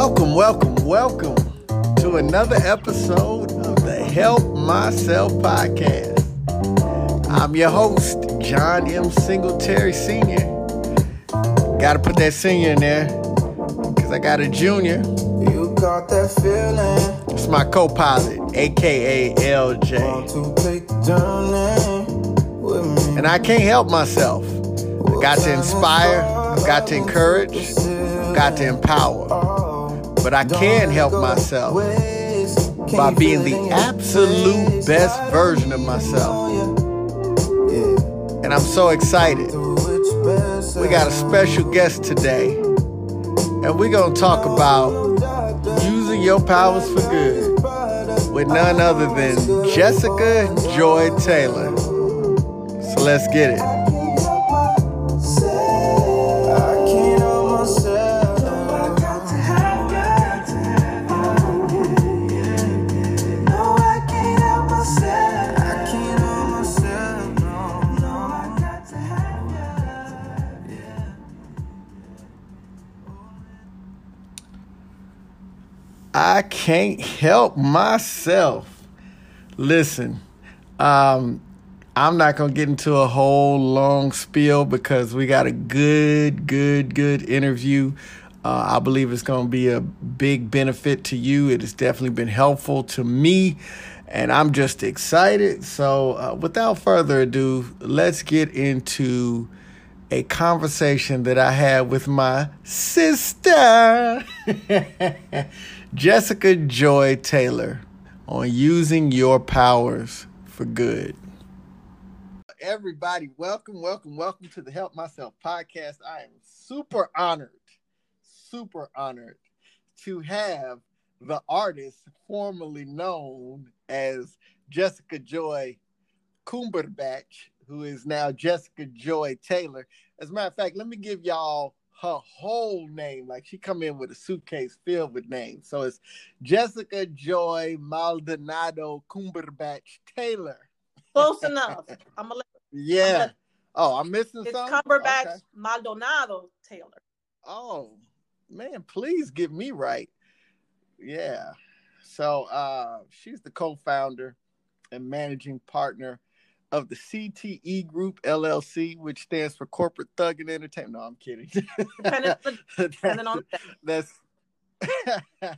Welcome, welcome, welcome to another episode of the Help Myself podcast. I'm your host, John M. Singletary Sr. Got to put that senior in there because I got a junior. You got that feeling. It's my co pilot, aka LJ. to take the journey with me. And I can't help myself. I got to inspire, I've got to encourage, I've got to empower. But I can help myself by being the absolute best version of myself. And I'm so excited. We got a special guest today, and we're going to talk about using your powers for good with none other than Jessica Joy Taylor. So let's get it. Can't help myself. Listen, um, I'm not gonna get into a whole long spiel because we got a good, good, good interview. Uh, I believe it's gonna be a big benefit to you. It has definitely been helpful to me, and I'm just excited. So, uh, without further ado, let's get into a conversation that I had with my sister, Jessica Joy Taylor, on using your powers for good. Everybody, welcome, welcome, welcome to the Help Myself podcast. I am super honored, super honored to have the artist formerly known as Jessica Joy Cumberbatch, who is now Jessica Joy Taylor. As a matter of fact, let me give y'all her whole name. Like she come in with a suitcase filled with names. So it's Jessica Joy Maldonado Cumberbatch Taylor. Close enough. I'm gonna let Yeah. Oh, I'm missing it's something. Cumberbatch Okay. Maldonado Taylor. Oh man, please get me right. Yeah. So uh she's the co-founder and managing partner of the CTE Group LLC, which stands for Corporate Thug and Entertainment. No, I'm kidding. On That's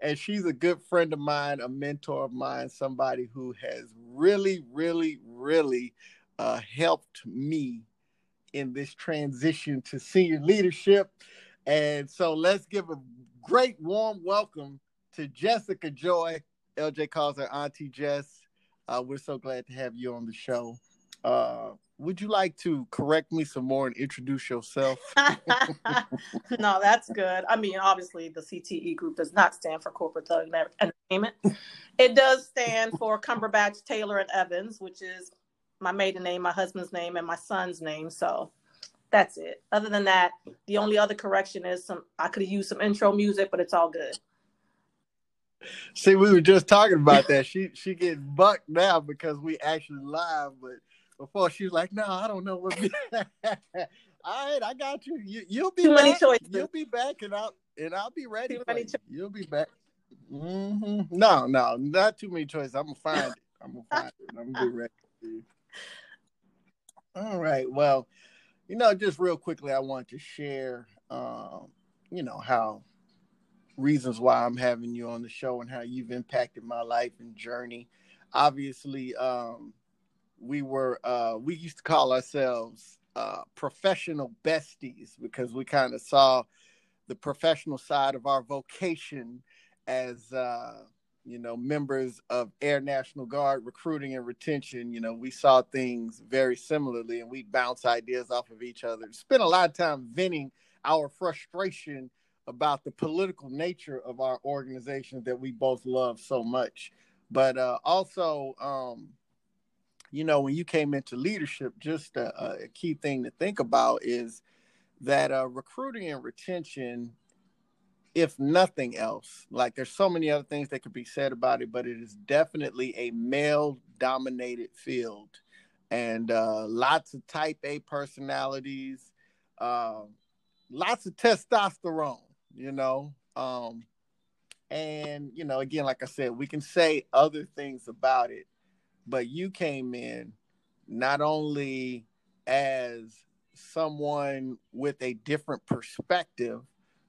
and she's a good friend of mine, a mentor of mine, somebody who has really, really, really uh, helped me in this transition to senior leadership. And so let's give a great warm welcome to Jessica Joy. LJ calls her Auntie Jess. Uh, we're so glad to have you on the show. Uh, would you like to correct me some more and introduce yourself? no, that's good. I mean, obviously, the CTE group does not stand for Corporate Thug Entertainment. It does stand for Cumberbatch, Taylor, and Evans, which is my maiden name, my husband's name, and my son's name. So that's it. Other than that, the only other correction is some. I could have used some intro music, but it's all good. See, we were just talking about that. She she getting bucked now because we actually live, but before she was like, "No, I don't know what." All right, I got you. You you'll be Too back. choices. You'll be back, and I'll and I'll be ready. Too for many you. cho- You'll be back. hmm No, no, not too many choices. I'm gonna find it. I'm gonna find it. I'm gonna be ready. All right. Well, you know, just real quickly, I want to share, um, you know, how reasons why I'm having you on the show and how you've impacted my life and journey. Obviously, um, we were uh, we used to call ourselves uh, professional besties because we kind of saw the professional side of our vocation as uh, you know members of Air National Guard recruiting and retention. You know, we saw things very similarly, and we'd bounce ideas off of each other. Spent a lot of time venting our frustration about the political nature of our organization that we both love so much. But uh, also, um, you know, when you came into leadership, just a, a key thing to think about is that uh, recruiting and retention, if nothing else, like there's so many other things that could be said about it, but it is definitely a male dominated field and uh, lots of type A personalities, uh, lots of testosterone, you know. Um, and you know, again, like I said, we can say other things about it, but you came in not only as someone with a different perspective,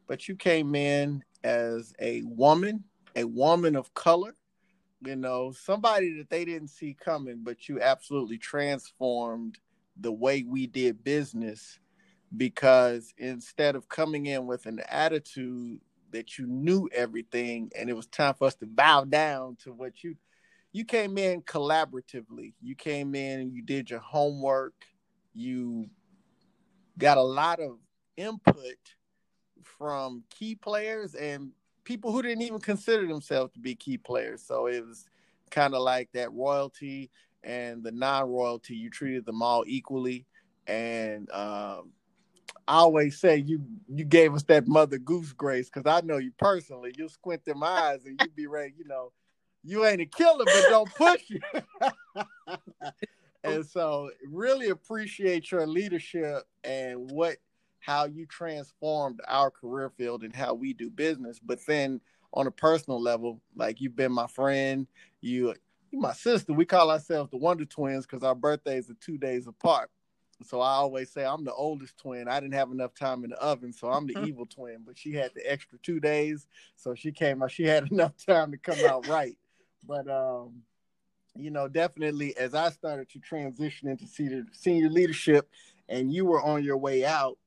but you came in as a woman, a woman of color, you know, somebody that they didn't see coming, but you absolutely transformed the way we did business because instead of coming in with an attitude that you knew everything and it was time for us to bow down to what you you came in collaboratively. You came in and you did your homework. You got a lot of input from key players and people who didn't even consider themselves to be key players. So it was kind of like that royalty and the non-royalty. You treated them all equally, and um, I always say you you gave us that mother goose grace because I know you personally. You'll squint them eyes and you be ready. You know, you ain't a killer, but don't push you. and so, really appreciate your leadership and what how you transformed our career field and how we do business. But then on a personal level, like you've been my friend, you you my sister. We call ourselves the Wonder Twins because our birthdays are two days apart. So I always say I'm the oldest twin. I didn't have enough time in the oven, so I'm the evil twin. But she had the extra two days, so she came out. She had enough time to come out right. But um, you know, definitely as I started to transition into senior senior leadership, and you were on your way out,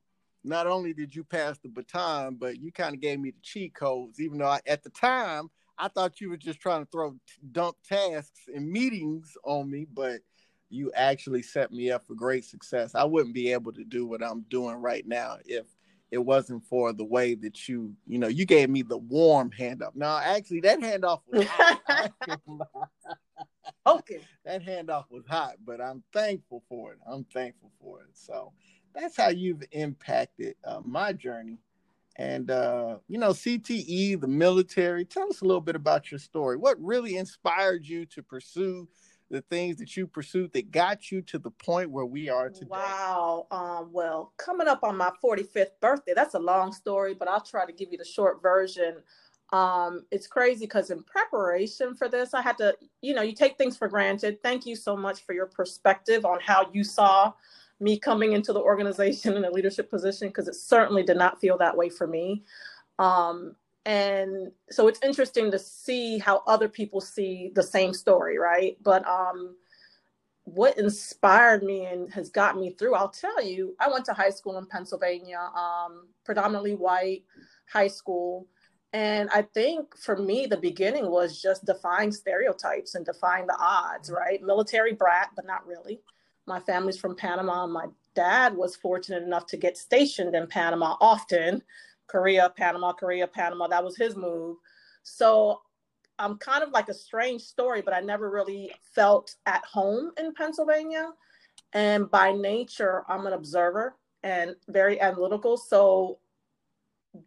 not only did you pass the baton, but you kind of gave me the cheat codes. Even though I, at the time I thought you were just trying to throw dump tasks and meetings on me, but you actually set me up for great success. I wouldn't be able to do what I'm doing right now if it wasn't for the way that you, you know, you gave me the warm handoff. up. Now, actually, that handoff was hot. okay. That handoff was hot, but I'm thankful for it. I'm thankful for it. So that's how you've impacted uh, my journey. And, uh, you know, CTE, the military, tell us a little bit about your story. What really inspired you to pursue the things that you pursued that got you to the point where we are today? Wow. Um, well, coming up on my 45th birthday, that's a long story, but I'll try to give you the short version. Um, it's crazy because in preparation for this, I had to, you know, you take things for granted. Thank you so much for your perspective on how you saw me coming into the organization in a leadership position because it certainly did not feel that way for me. Um, and so it's interesting to see how other people see the same story right? But um what inspired me and has got me through i'll tell you i went to high school in pennsylvania um predominantly white high school. And i think for me the beginning was just defying stereotypes and defying the odds right? Military brat but not really. My family's from panama. My dad was fortunate enough to get stationed in panama often Korea, Panama, Korea, Panama. That was his move. So I'm kind of like a strange story, but I never really felt at home in Pennsylvania. And by nature, I'm an observer and very analytical. So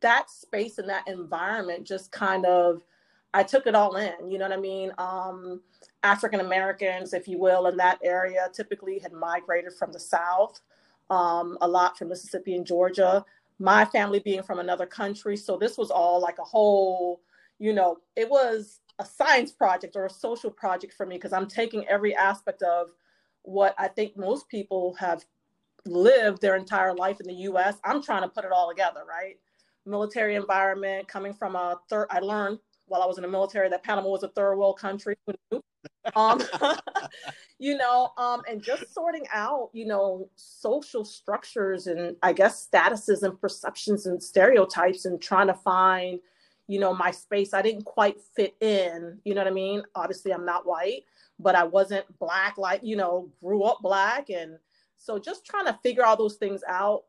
that space and that environment just kind of, I took it all in. You know what I mean? Um, African Americans, if you will, in that area typically had migrated from the South, um, a lot from Mississippi and Georgia my family being from another country. So this was all like a whole, you know, it was a science project or a social project for me because I'm taking every aspect of what I think most people have lived their entire life in the US. I'm trying to put it all together, right? Military environment, coming from a third, I learned while I was in the military that Panama was a third world country. um, you know, um, and just sorting out, you know, social structures and I guess statuses and perceptions and stereotypes and trying to find, you know, my space. I didn't quite fit in, you know what I mean? Obviously, I'm not white, but I wasn't black, like, you know, grew up black. And so just trying to figure all those things out,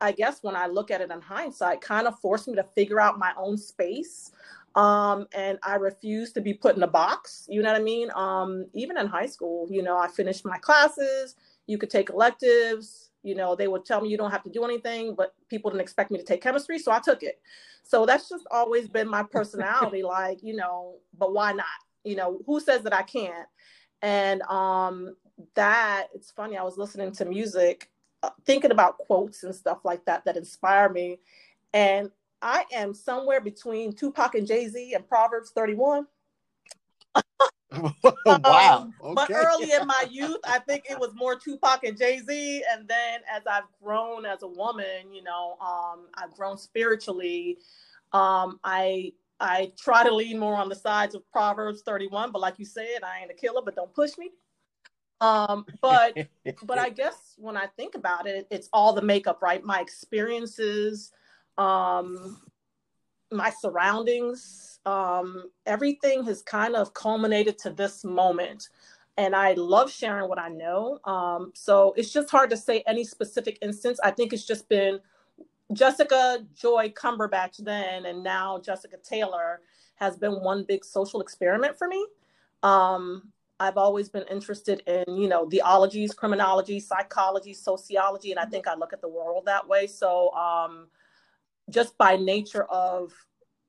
I guess when I look at it in hindsight, kind of forced me to figure out my own space um, and I refused to be put in a box. You know what I mean? Um, even in high school, you know, I finished my classes. You could take electives. You know, they would tell me you don't have to do anything, but people didn't expect me to take chemistry, so I took it. So that's just always been my personality. like, you know, but why not? You know, who says that I can't? And um, that it's funny. I was listening to music, uh, thinking about quotes and stuff like that that inspire me, and I am somewhere between Tupac and Jay Z and Proverbs 31. wow. Um, Okay. But early in my youth, I think it was more Tupac and Jay Z. And then as I've grown as a woman, you know, um, I've grown spiritually. Um, I I try to lean more on the sides of Proverbs 31, but like you said, I ain't a killer, but don't push me. Um, but but I guess when I think about it, it's all the makeup, right? My experiences, um, my surroundings, um, everything has kind of culminated to this moment. And I love sharing what I know. Um, so it's just hard to say any specific instance. I think it's just been Jessica Joy Cumberbatch then, and now Jessica Taylor has been one big social experiment for me. Um, I've always been interested in, you know, theologies, criminology, psychology, sociology, and I think I look at the world that way. So, um, just by nature of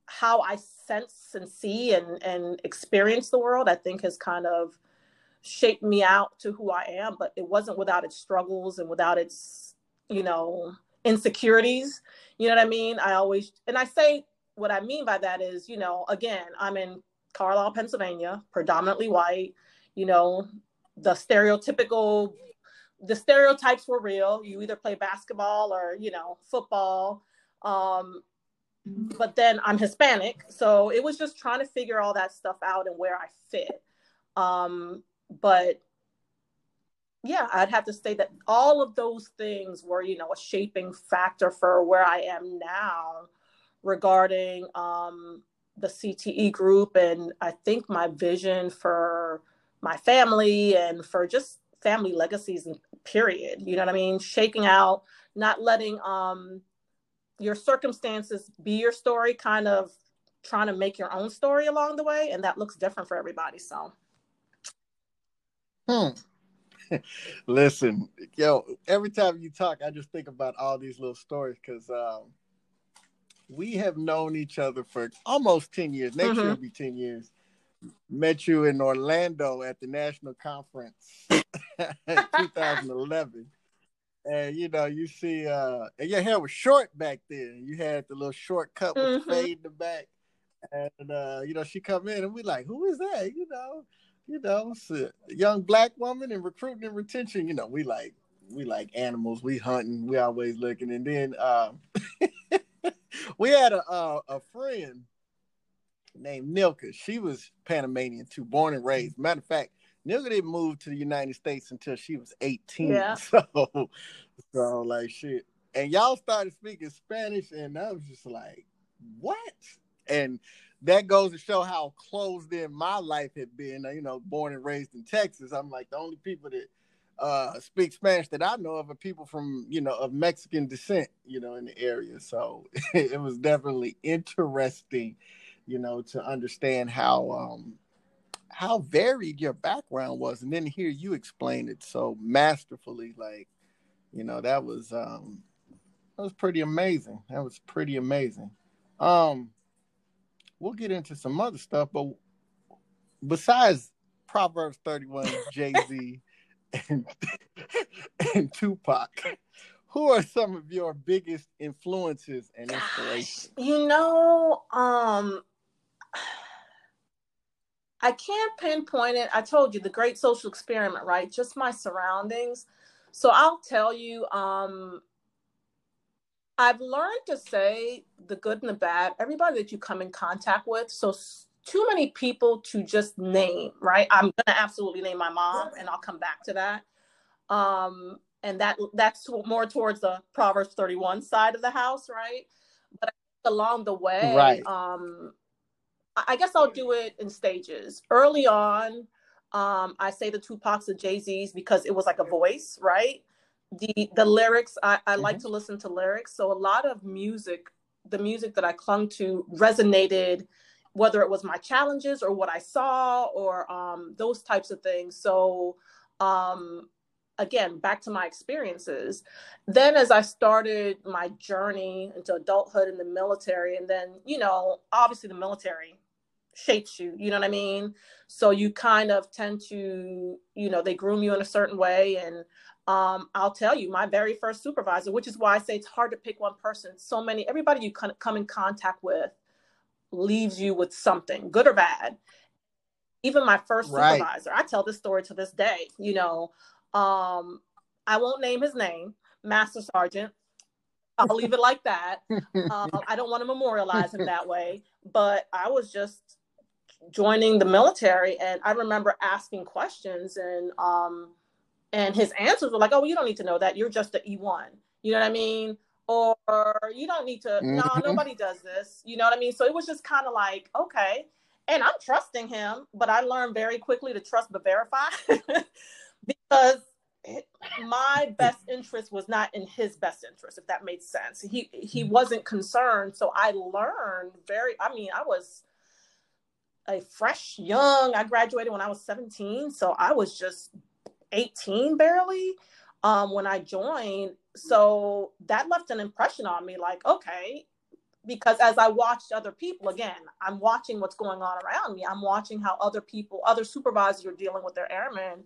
how I sense and see and and experience the world, I think has kind of shaped me out to who I am. But it wasn't without its struggles and without its, you know, insecurities. You know what I mean? I always and I say what I mean by that is, you know, again, I'm in Carlisle, Pennsylvania, predominantly white you know the stereotypical the stereotypes were real you either play basketball or you know football um but then i'm hispanic so it was just trying to figure all that stuff out and where i fit. Um but yeah i'd have to say that all of those things were you know a shaping factor for where i am now regarding um the cte group and i think my vision for my family and for just family legacies period. You know what i mean? Shaking out not letting um your circumstances be your story kind of trying to make your own story along the way and that looks different for everybody so Hmm. Listen, yo, every time you talk, I just think about all these little stories because um, we have known each other for almost 10 years. Next year Mhm. will be 10 years. Met you in Orlando at the national conference 2011. And you know, you see, uh, and your hair was short back then. You had the little short cut with Mhm. the fade in the back. And uh, you know, she come in and we like, who is that? You know, you know, a young black woman in recruiting and retention. You know, we like we like animals, we hunting, we always looking. And then um we had a uh, a friend named Nilka. She was Panamanian too, born and raised. Matter of fact, Nilka didn't move to the United States until she was 18. Yeah. So so like shit. And y'all started speaking Spanish, and I was just like, what? And that goes to show how closed in my life had been. You know, born and raised in Texas. I'm like the only people that uh speak Spanish that I know of are people from, you know, of Mexican descent, you know, in the area. So it was definitely interesting, you know, to understand how um how varied your background was and then hear you explain it so masterfully like you know that was um that was pretty amazing that was pretty amazing. Um we'll get into some other stuff but besides proverbs 31 jay-z and, and tupac who are some of your biggest influences and inspirations? you know um I can't pinpoint it. I told you the great social experiment, right? Just my surroundings. So I'll tell you, um, I've learned to say the good and the bad, everybody that you come in contact with. So too many people to just name, right? I'm gonna absolutely name my mom, and I'll come back to that. Um, and that that's more towards the Proverbs 31 side of the house, right? But along the way, Right. um, I guess I'll do it in stages. Early on, um, I say the Tupacs and Jay Z's because it was like a voice, right? The the lyrics, I, I like to listen to lyrics. So a lot of music, the music that I clung to resonated, whether it was my challenges or what I saw or um, those types of things. So um, again, back to my experiences. Then as I started my journey into adulthood in the military, and then, you know, obviously the military shapes you. You know what I mean? So you kind of tend to, you know, they groom you in a certain way. And um, I'll tell you, my very first supervisor, which is why I say it's hard to pick one person. So many, everybody you come in contact with leaves you with something, good or bad. Even my first right. supervisor, I tell this story to this day. You know, um, I won't name his name, Master Sergeant. I'll leave it like that. Um, I don't want to memorialize him that way, but I was just joining the military, and I remember asking questions, and um, and his answers were like, "Oh, well, you don't need to know that. You're just an E one." You know what I mean? Or you don't need to. Mm-hmm. No, nobody does this. You know what I mean? So it was just kind of like, okay. And I'm trusting him, but I learned very quickly to trust but verify because my best interest was not in his best interest if that made sense he he mm-hmm. wasn't concerned so i learned very i mean i was a fresh young i graduated when i was 17 so i was just 18 barely um, when i joined so that left an impression on me like okay because as i watched other people again i'm watching what's going on around me i'm watching how other people other supervisors are dealing with their airmen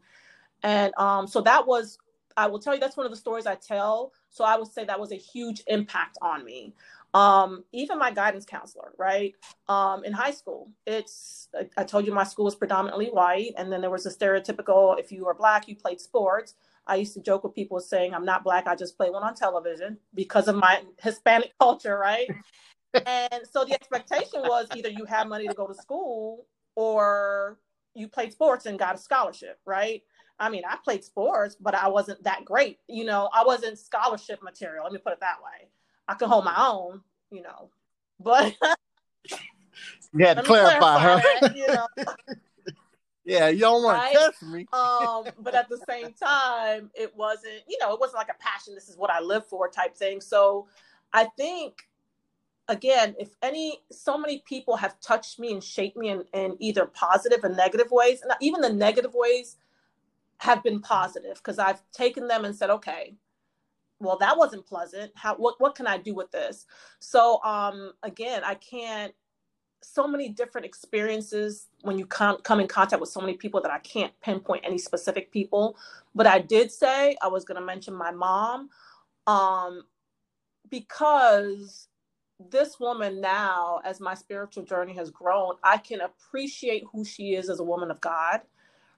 and um, so that was, I will tell you, that's one of the stories I tell. So I would say that was a huge impact on me. Um, even my guidance counselor, right? Um, in high school, it's, I, told you my school was predominantly white. And then there was a stereotypical, if you were black, you played sports. I used to joke with people saying, I'm not black, I just play one on television because of my Hispanic culture, right? and so the expectation was either you had money to go to school or you played sports and got a scholarship, right? I mean, I played sports, but I wasn't that great. You know, I wasn't scholarship material. Let me put it that way. I can hold my own, you know, but you had to clarify, huh? That, you know? yeah, you don't want right? to test me. um, but at the same time, it wasn't, you know, it wasn't like a passion. This is what I live for type thing. So I think again, if any, so many people have touched me and shaped me in, in either positive and negative ways, and even the negative ways have been positive because I've taken them and said, okay, well, that wasn't pleasant. How what what can I do with this? So um again, I can't so many different experiences when you come come in contact with so many people that I can't pinpoint any specific people. But I did say I was gonna mention my mom. Um because this woman now, as my spiritual journey has grown, I can appreciate who she is as a woman of God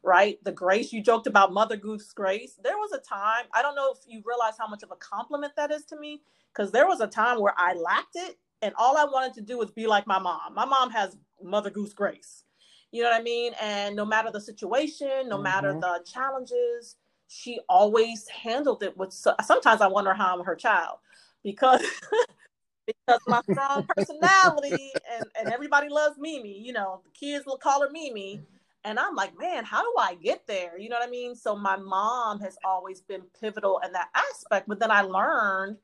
right? The grace you joked about Mother Goose grace. There was a time, I don't know if you realize how much of a compliment that is to me, because there was a time where I lacked it and all I wanted to do was be like my mom. My mom has Mother Goose grace. You know what I mean? And no matter the situation, no mm-hmm. matter the challenges, she always handled it with sometimes I wonder how I'm her child because because my strong personality and, and everybody loves Mimi. You know, the kids will call her Mimi. And I'm like, man, how do I get there? You know what I mean? So my mom has always been pivotal in that aspect. But then I learned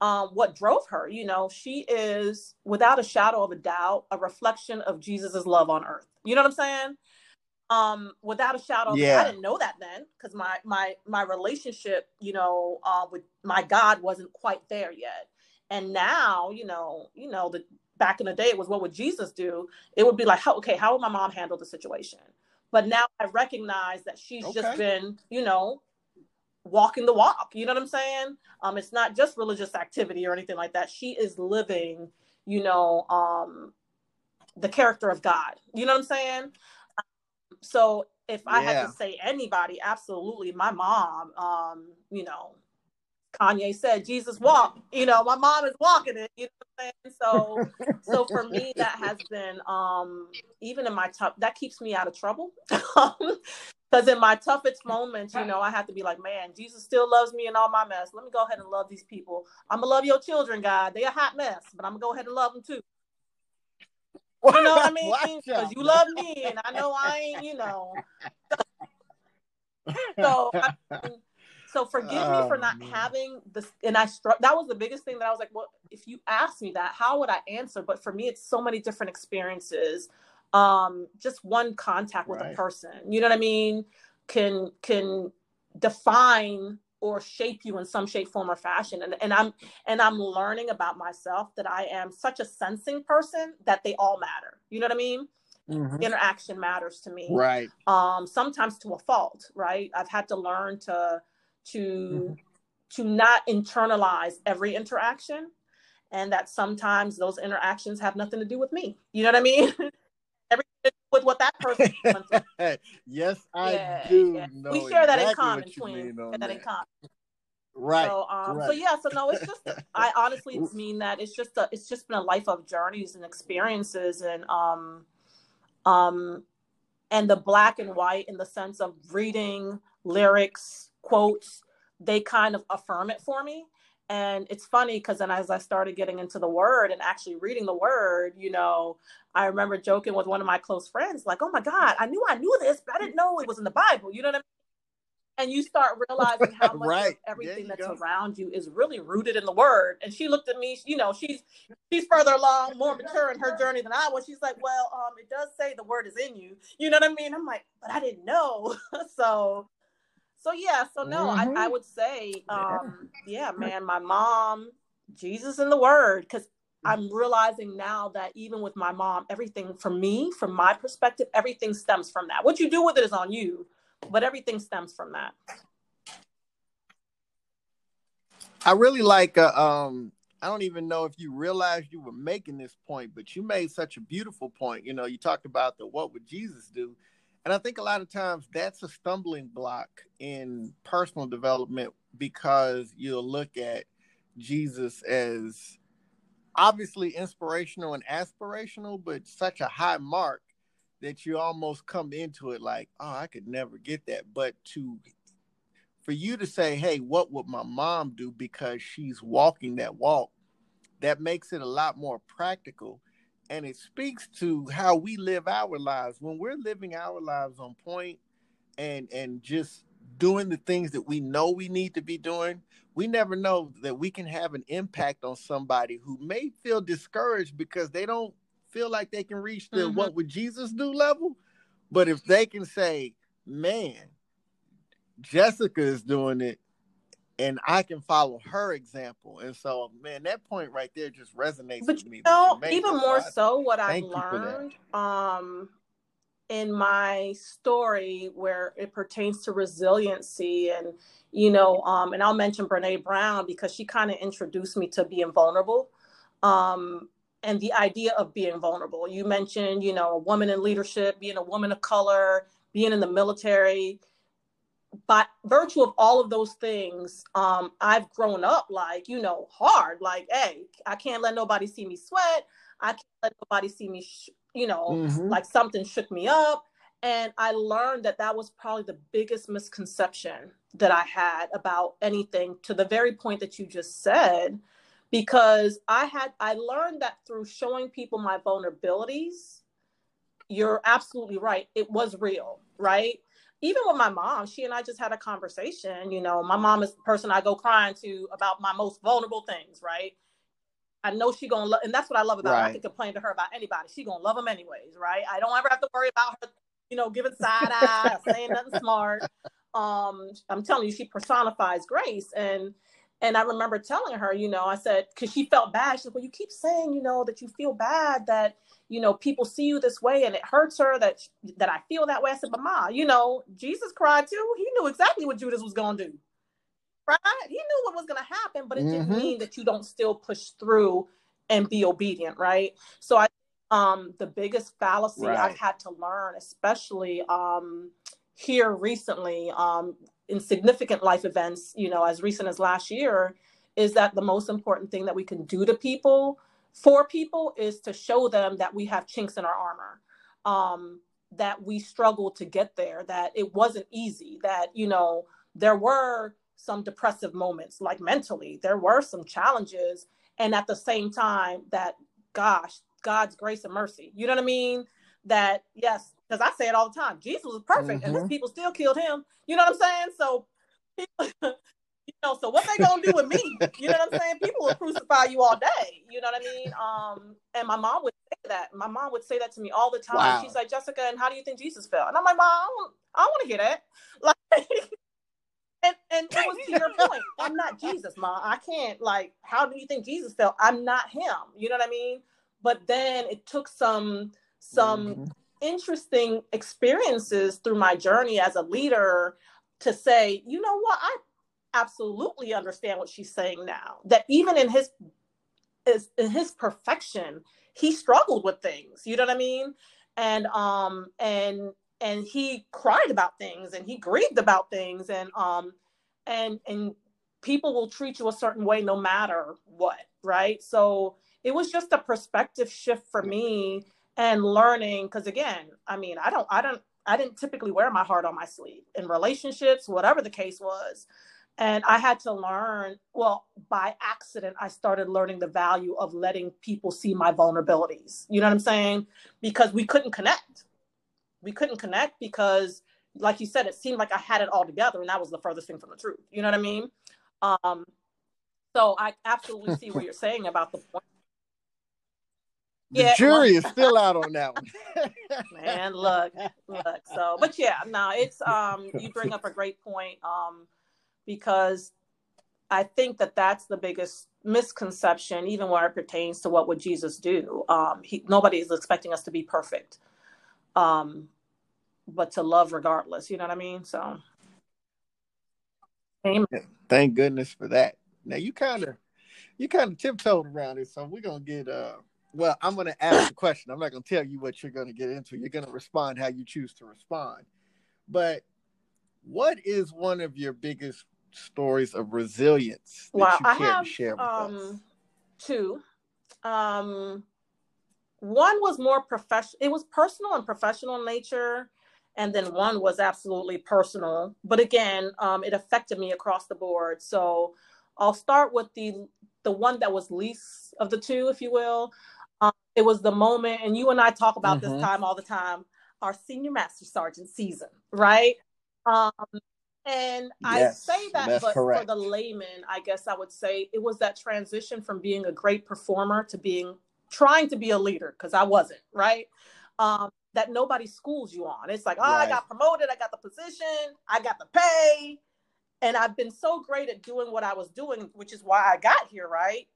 um, what drove her. You know, she is, without a shadow of a doubt, a reflection of Jesus's love on earth. You know what I'm saying? Um, without a shadow, yeah. I didn't know that then because my my my relationship, you know, uh, with my God wasn't quite there yet. And now, you know, you know, the back in the day it was what would jesus do? It would be like how, okay how would my mom handle the situation? But now i recognize that she's okay. just been you know walking the walk. You know what i'm saying? Um it's not just religious activity or anything like that. She is living you know um the character of god. You know what i'm saying? So if i yeah. had to say anybody absolutely my mom um you know Kanye said, Jesus walk. You know, my mom is walking it. You know what I'm saying? So, so for me, that has been um even in my tough that keeps me out of trouble. Because in my toughest moments, you know, I have to be like, man, Jesus still loves me in all my mess. Let me go ahead and love these people. I'm gonna love your children, God. They a hot mess, but I'm gonna go ahead and love them too. You know what I mean? Because you love me, and I know I ain't. You know. so I mean, so forgive oh, me for not man. having this. And I struck, that was the biggest thing that I was like, well, if you asked me that, how would I answer? But for me, it's so many different experiences. Um, just one contact with right. a person, you know what I mean? Can, can define or shape you in some shape, form, or fashion. And, and I'm and I'm learning about myself that I am such a sensing person that they all matter. You know what I mean? Mhm. interaction matters to me Right. um sometimes to a fault right i've had to learn to to to not internalize every interaction and that sometimes those interactions have nothing to do with me you know what i mean everything with what that person is going through. yes, I Yeah, do yeah. know. we share that in common twin mean that in common Right. so um so yeah so no it's just i honestly mean that it's just a it's just been a life of journeys and experiences and um um and the black and white in the sense of reading lyrics quotes they kind of affirm it for me. And it's funny because then as i started getting into the word and actually reading the word you know i remember joking with one of my close friends like oh my god i knew i knew this but i didn't know it was in the bible you know what i mean? And you start realizing how much Right. everything that's go. around you is really rooted in the word. And she looked at me you know she's she's further along more mature in her journey than i was. She's like well um it does say the word is in you you know what i mean? I'm like but i didn't know. So so yeah so no Mhm. I, I would say Yeah. um yeah man my mom jesus and the word because i'm realizing now that even with my mom everything for me from my perspective everything stems from that what you do with it is on you but everything stems from that I really like. Uh, um, I don't even know if you realized you were making this point, but you made such a beautiful point. You know, you talked about the what would Jesus do, and I think a lot of times that's a stumbling block in personal development because you'll look at Jesus as obviously inspirational and aspirational, but such a high mark that you almost come into it like, oh, I could never get that. But to for you to say, hey, what would my mom do because she's walking that walk, that makes it a lot more practical. And it speaks to how we live our lives. When we're living our lives on point and and just doing the things that we know we need to be doing, we never know that we can have an impact on somebody who may feel discouraged because they don't feel like they can reach the Mhm. what would Jesus do level. But if they can say, man, Jessica is doing it and I can follow her example. And so, man, that point right there just resonates but with me. that know you made even more So what i've thank you for that. learned um in my story where it pertains to resiliency and you know um and i'll mention brene brown because she kind of introduced me to being vulnerable um and the idea of being vulnerable you mentioned you know a woman in leadership being a woman of color being in the military by virtue of all of those things, um, I've grown up like, you know, hard. Like, hey, I can't let nobody see me sweat. I can't let nobody see me, sh- you know, Mhm. like something shook me up. And I learned that that was probably the biggest misconception that I had about anything to the very point that you just said, because I had, I learned that through showing people my vulnerabilities, you're absolutely right. It was real, right? Even with my mom, she and I just had a conversation. You know, my mom is the person I go crying to about my most vulnerable things, right? I know she gonna love, and that's what I love about her. I can complain to her about anybody. She gonna love them anyways, right? I don't ever have to worry about her, you know, giving side eye, saying nothing smart. Um, I'm telling you, she personifies grace, and and I remember telling her, you know, I said because she felt bad. She said, "Well, you keep saying, you know, that you feel bad that you know people see you this way, and it hurts her that that I feel that way." I said, "Mama, you know, Jesus cried too. He knew exactly what Judas was gonna do." right? He knew what was going to happen, but it didn't Mhm. mean that you don't still push through and be obedient, right? So I, um, the biggest fallacy Right. I've had to learn, especially um, here recently, um, in significant life events, you know, as recent as last year, is that the most important thing that we can do to people, for people, is to show them that we have chinks in our armor. Um, that we struggled to get there, that it wasn't easy, that, you know, there were some depressive moments, like mentally, there were some challenges. And at the same time, that gosh, God's grace and mercy, you know what I mean? That, yes, because I say it all the time Jesus was perfect and his Mhm. people still killed him. You know what I'm saying? So, know, so what they gonna do with me? You know what I'm saying? People will crucify you all day. You know what I mean? Um, and my mom would say that. My mom would say that to me all the time. Wow. She's like, Jessica, and how do you think Jesus felt? And I'm like, Mom, I don't, I don't want to hear that. Like, and and it was to your point. I'm not Jesus, Mom. I can't like. How do you think Jesus felt? I'm not him. You know what I mean? But then it took some some Mhm. interesting experiences through my journey as a leader to say, you know what, I absolutely understand what she's saying now. That even in his is in his perfection, he struggled with things. You know what I mean? And um and and he cried about things and he grieved about things and um and and people will treat you a certain way no matter what, right? So it was just a perspective shift for me and learning because again, I mean, I don't I don't I didn't typically wear my heart on my sleeve in relationships, whatever the case was. And I had to learn, well, by accident, I started learning the value of letting people see my vulnerabilities. You know what I'm saying? Because we couldn't connect. We couldn't connect because, like you said, it seemed like I had it all together, and that was the furthest thing from the truth. You know what I mean? Um, so I absolutely see what you're saying about the point. The yeah, jury is still out on that one. man, look, look. So, but yeah, no, it's um, you bring up a great point. Um, because I think that that's the biggest misconception, even where it pertains to what would Jesus do. Um, he, nobody is expecting us to be perfect, um, but to love regardless. You know what I mean? So, Amen. thank goodness for that. Now you kind of you kind of tiptoed around it, so we're gonna get uh. Well, I'm gonna ask a question. I'm not gonna tell you what you're gonna get into. You're gonna respond how you choose to respond. But what is one of your biggest stories of resilience that you care have, to share with um, us? Two. Um, one was more professional. It was personal and professional in nature, and then one was absolutely personal. But again, um, it affected me across the board. So I'll start with the the one that was least of the two, if you will. Um, it was the moment, and you and I talk about mm-hmm. this time all the time. Our senior master sergeant season, right? Um, and yes, I say that, but correct. for the layman, I guess I would say it was that transition from being a great performer to being trying to be a leader because I wasn't, right? Um, that nobody schools you on. It's like, oh, right. I got promoted, I got the position, I got the pay. And I've been so great at doing what I was doing, which is why I got here, right?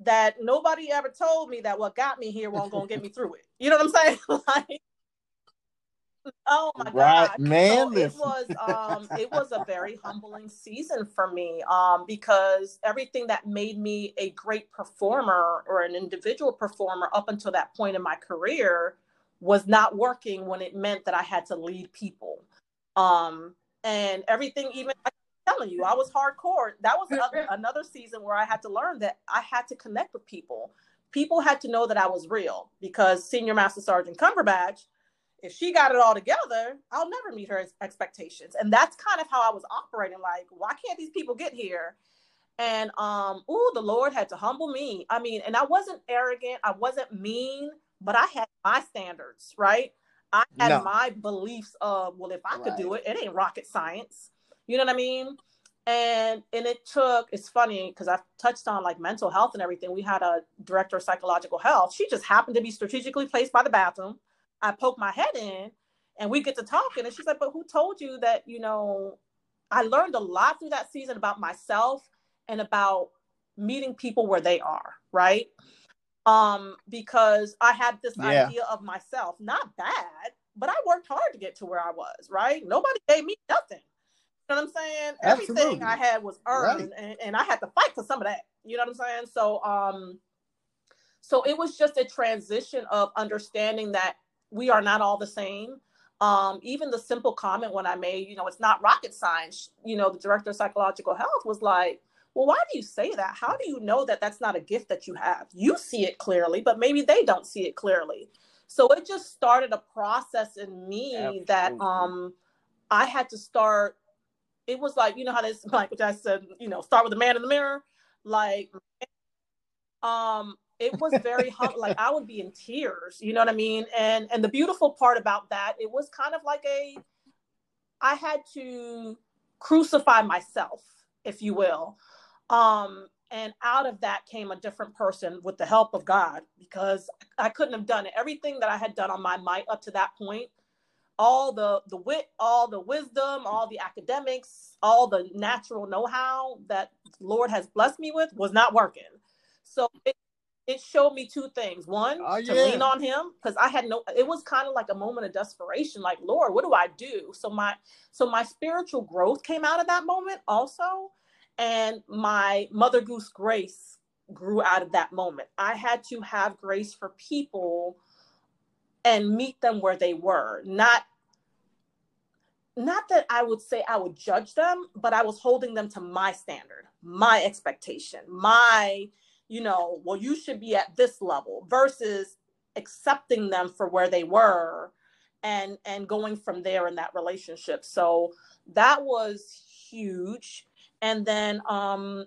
That nobody ever told me that what got me here won't gonna get me through it. You know what I'm saying? like Oh my right, god, man! So it was um, it was a very humbling season for me um, because everything that made me a great performer or an individual performer up until that point in my career was not working when it meant that I had to lead people. Um, and everything, even I'm telling you, I was hardcore. That was another season where I had to learn that I had to connect with people. People had to know that I was real because Senior Master Sergeant Cumberbatch if she got it all together, I'll never meet her expectations. And that's kind of how I was operating. Like, why can't these people get here? And um, ooh, the Lord had to humble me. I mean, and I wasn't arrogant, I wasn't mean, but I had my standards, right? I had no. my beliefs of, well, if I right. could do it, it ain't rocket science. You know what I mean? And and it took, it's funny because I've touched on like mental health and everything. We had a director of psychological health. She just happened to be strategically placed by the bathroom I poke my head in and we get to talking. And she's like, But who told you that, you know, I learned a lot through that season about myself and about meeting people where they are, right? Um, because I had this yeah. idea of myself, not bad, but I worked hard to get to where I was, right? Nobody gave me nothing. You know what I'm saying? Absolutely. Everything I had was earned right. and, and I had to fight for some of that. You know what I'm saying? So um so it was just a transition of understanding that we are not all the same. Um, even the simple comment when I made, you know, it's not rocket science, you know, the director of psychological health was like, well, why do you say that? How do you know that that's not a gift that you have? You see it clearly, but maybe they don't see it clearly. So it just started a process in me Absolutely. that um, I had to start. It was like, you know, how this, like, which I said, you know, start with the man in the mirror. Like, um, it was very hum- like I would be in tears, you know what I mean? And and the beautiful part about that, it was kind of like a I had to crucify myself, if you will. Um, and out of that came a different person with the help of God because I couldn't have done it. Everything that I had done on my might up to that point, all the the wit, all the wisdom, all the academics, all the natural know-how that Lord has blessed me with was not working. So it, it showed me two things. One, Oh, to lean on him because I had no. It was kind of like a moment of desperation. Like, Lord, what do I do? So my so my spiritual growth came out of that moment also, and my Mother Goose grace grew out of that moment. I had to have grace for people and meet them where they were, not not that I would say I would judge them, but I was holding them to my standard, my expectation, my, you know, well, you should be at this level versus accepting them for where they were and and going from there in that relationship. So that was huge. And then um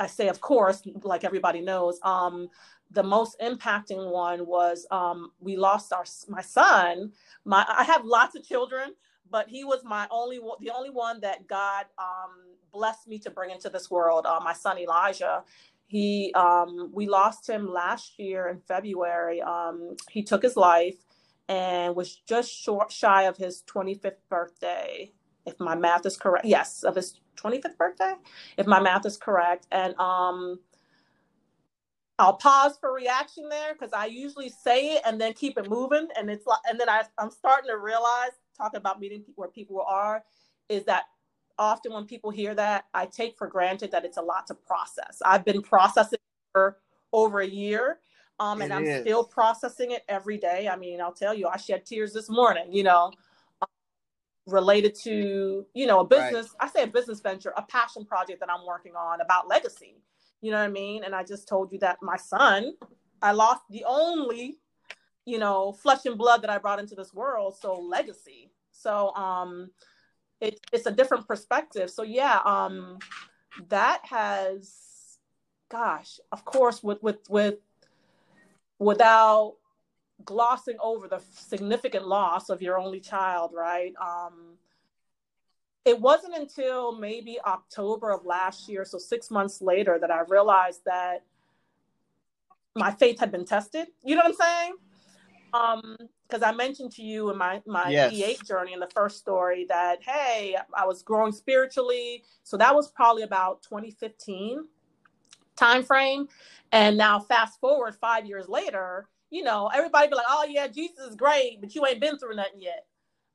I say of course, like everybody knows, um the most impacting one was um we lost our my son. My I have lots of children, but he was my only the only one that God um, blessed me to bring into this world. Uh, my son Elijah, he um, we lost him last year in February. Um, he took his life and was just short shy of his 25th birthday, if my math is correct. Yes, of his 25th birthday, if my math is correct. And um, I'll pause for reaction there because I usually say it and then keep it moving. And it's like, and then I, I'm starting to realize, talking about meeting people where people are, is that often when people hear that, I take for granted that it's a lot to process. I've been processing for over a year. Um, and It I'm is. still processing it every day. I mean, I'll tell you, I shed tears this morning, you know, um, related to, you know, a Right. business, I say a business venture, a passion project that I'm working on about legacy. You know what I mean? And I just told you that my son, I lost the only, you know, flesh and blood that I brought into this world. So legacy. So um it, it's a different perspective. So yeah, um that has gosh, of course with with with without glossing over the significant loss of your only child, right? Um it wasn't until maybe October of last year, so six months later, that I realized that my faith had been tested. You know what I'm saying? Um, because I mentioned to you in my my Yes. E8 journey in the first story that hey, I was growing spiritually. So that was probably about 2015 time frame. And now fast forward five years later, you know, everybody be like, oh yeah, Jesus is great, but you ain't been through nothing yet.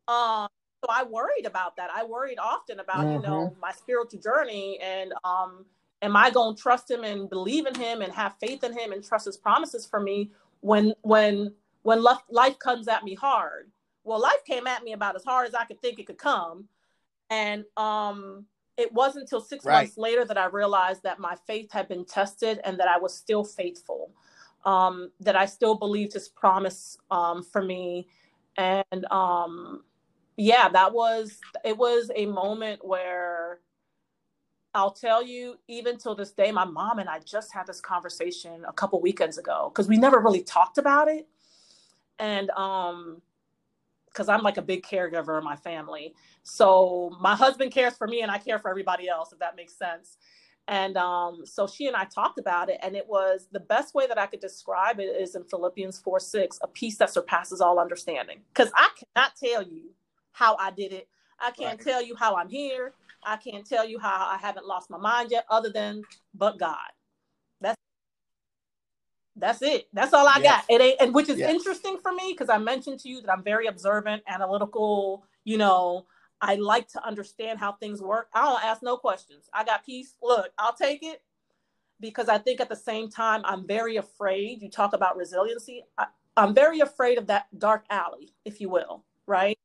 Um, so I worried about that. I worried often about, you know, my spiritual journey and um am I going to trust him and believe in him and have faith in him and trust his promises for me when when when life, comes at me hard. Well, life came at me about as hard as I could think it could come. And um it wasn't until 6 Right. months later that I realized that my faith had been tested and that I was still faithful. Um that I still believed his promise um for me and um yeah, that was it was a moment where I'll tell you, even till this day, my mom and I just had this conversation a couple weekends ago because we never really talked about it. And um, because I'm like a big caregiver in my family. So my husband cares for me and I care for everybody else, if that makes sense. And um, so she and I talked about it, and it was the best way that I could describe it is in Philippians 4 6, a peace that surpasses all understanding. Because I cannot tell you how I did it. I can't Right. tell you how I'm here. I can't tell you how I haven't lost my mind yet, other than but God. That's it. That's all I Yes. got. It ain't, and which is Yes. interesting for me because I mentioned to you that I'm very observant, analytical. You know, I like to understand how things work. I don't ask no questions. I got peace. Look, I'll take it because I think at the same time I'm very afraid. You talk about resiliency. I, I'm very afraid of that dark alley, if you will, right?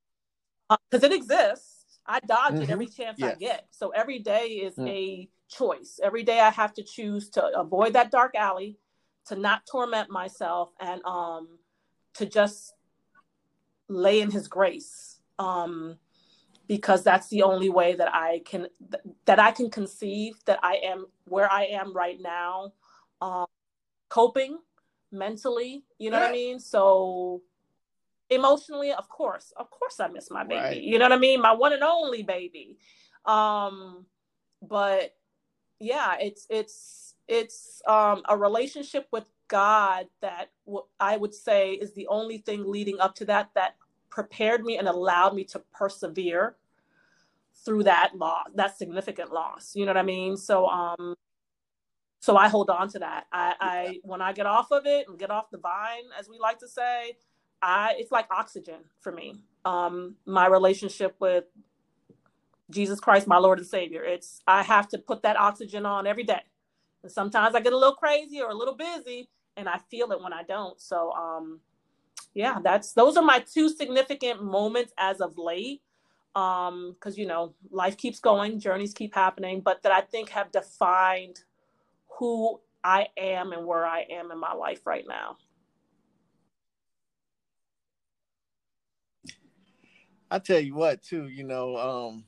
Because it exists. I dodge it Mhm. every chance I get. So every day is Mm. a choice. Every day I have to choose to avoid that dark alley, to not torment myself, and um, to just lay in His grace. Um, because that's the only way that I can that I can conceive that I am where I am right now, um, coping mentally. You know what I mean? So emotionally, of course, of course, I miss my baby. Right. You know what I mean? My one and only baby. Um, but yeah, it's it's it's um, a relationship with God that w- I would say is the only thing leading up to that that prepared me and allowed me to persevere through that loss, that significant loss. You know what I mean? So um so I hold on to that. I, I when I get off of it and get off the vine, as we like to say, I it's like oxygen for me. Um, my relationship with Jesus Christ, my Lord and Savior. It's I have to put that oxygen on every day. And sometimes I get a little crazy or a little busy and I feel it when I don't. So um yeah, that's those are my two significant moments as of late. Um, because you know, life keeps going, journeys keep happening, but that I think have defined who I am and where I am in my life right now. I tell you what, too, you know, um,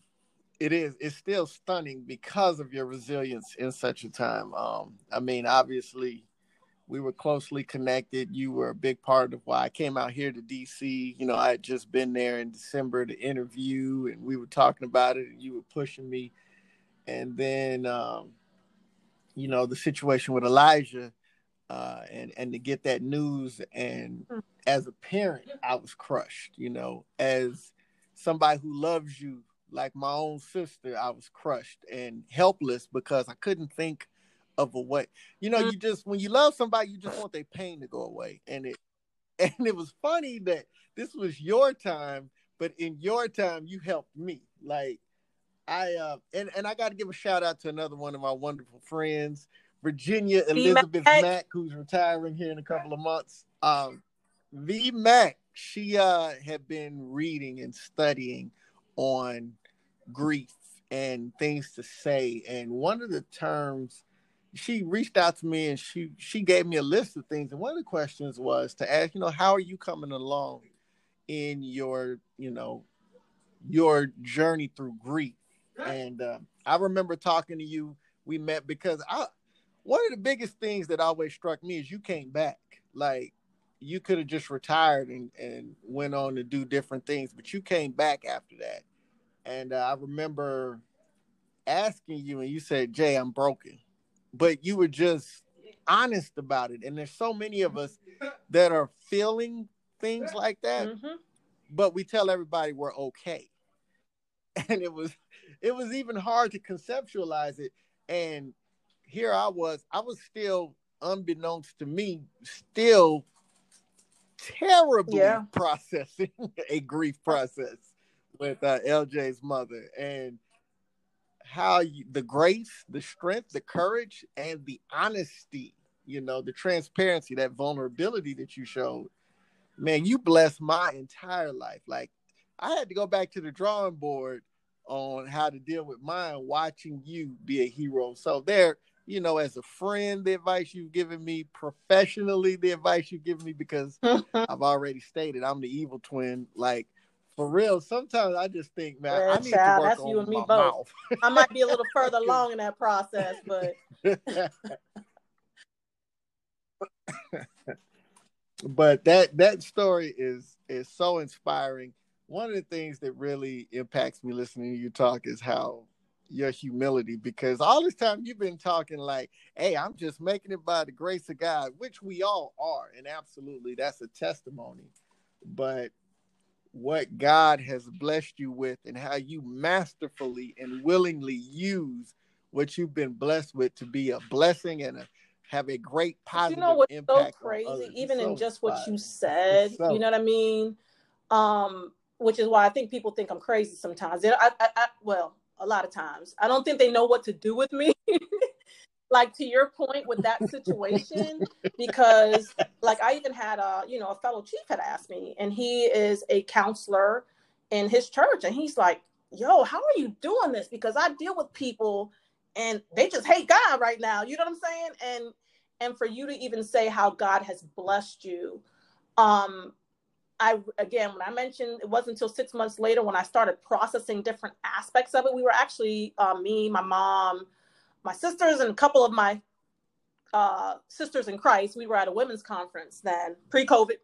it is it's still stunning because of your resilience in such a time. Um, I mean, obviously, we were closely connected. You were a big part of why I came out here to DC. You know, I had just been there in December to interview, and we were talking about it, and you were pushing me. And then, um, you know, the situation with Elijah, uh, and and to get that news, and mm. as a parent, I was crushed. You know, as somebody who loves you like my own sister, I was crushed and helpless because I couldn't think of a way. You know, mm. you just when you love somebody, you just want their pain to go away. And it and it was funny that this was your time, but in your time you helped me. Like I uh and, and I gotta give a shout out to another one of my wonderful friends, Virginia Elizabeth Mac. Mack, who's retiring here in a couple of months. Um V Mac, she uh had been reading and studying on grief and things to say. And one of the terms she reached out to me and she she gave me a list of things. And one of the questions was to ask, you know, how are you coming along in your, you know, your journey through grief? And uh, I remember talking to you. We met because I one of the biggest things that always struck me is you came back. Like you could have just retired and, and went on to do different things, but you came back after that. And uh, I remember asking you, and you said, Jay, I'm broken. But you were just honest about it. And there's so many of us that are feeling things like that, mm-hmm. but we tell everybody we're okay. And it was it was even hard to conceptualize it. And here I was, I was still unbeknownst to me, still terribly yeah. processing a grief process with uh, LJ's mother and how you, the grace, the strength, the courage, and the honesty, you know, the transparency, that vulnerability that you showed, man, you blessed my entire life. Like I had to go back to the drawing board on how to deal with mine, watching you be a hero. So there, you know, as a friend, the advice you've given me, professionally, the advice you've given me, because I've already stated I'm the evil twin. Like, for real, sometimes I just think, man, well, I need child, to work that's on you and me both. I might be a little further along in that process, but but that that story is is so inspiring. One of the things that really impacts me listening to you talk is how your humility because all this time you've been talking like, hey, I'm just making it by the grace of God, which we all are, and absolutely that's a testimony. But what God has blessed you with and how you masterfully and willingly use what you've been blessed with to be a blessing and a, have a great positive you know what's so crazy? even so in just what you said so, you know what i mean? Um which is why i think people think i'm crazy sometimes. I, I, I, well a lot of times. I don't think they know what to do with me. Like to your point with that situation because like i even had a you know a fellow chief had asked me and he is a counselor in his church and he's like yo how are you doing this? Because i deal with people and they just hate god right now you know what i'm saying? And and for you to even say how god has blessed you um I again, when I mentioned it wasn't until six months later when I started processing different aspects of it. We were actually uh, me, my mom, my sisters and a couple of my uh, sisters in Christ, we were at a women's conference then, pre-COVID,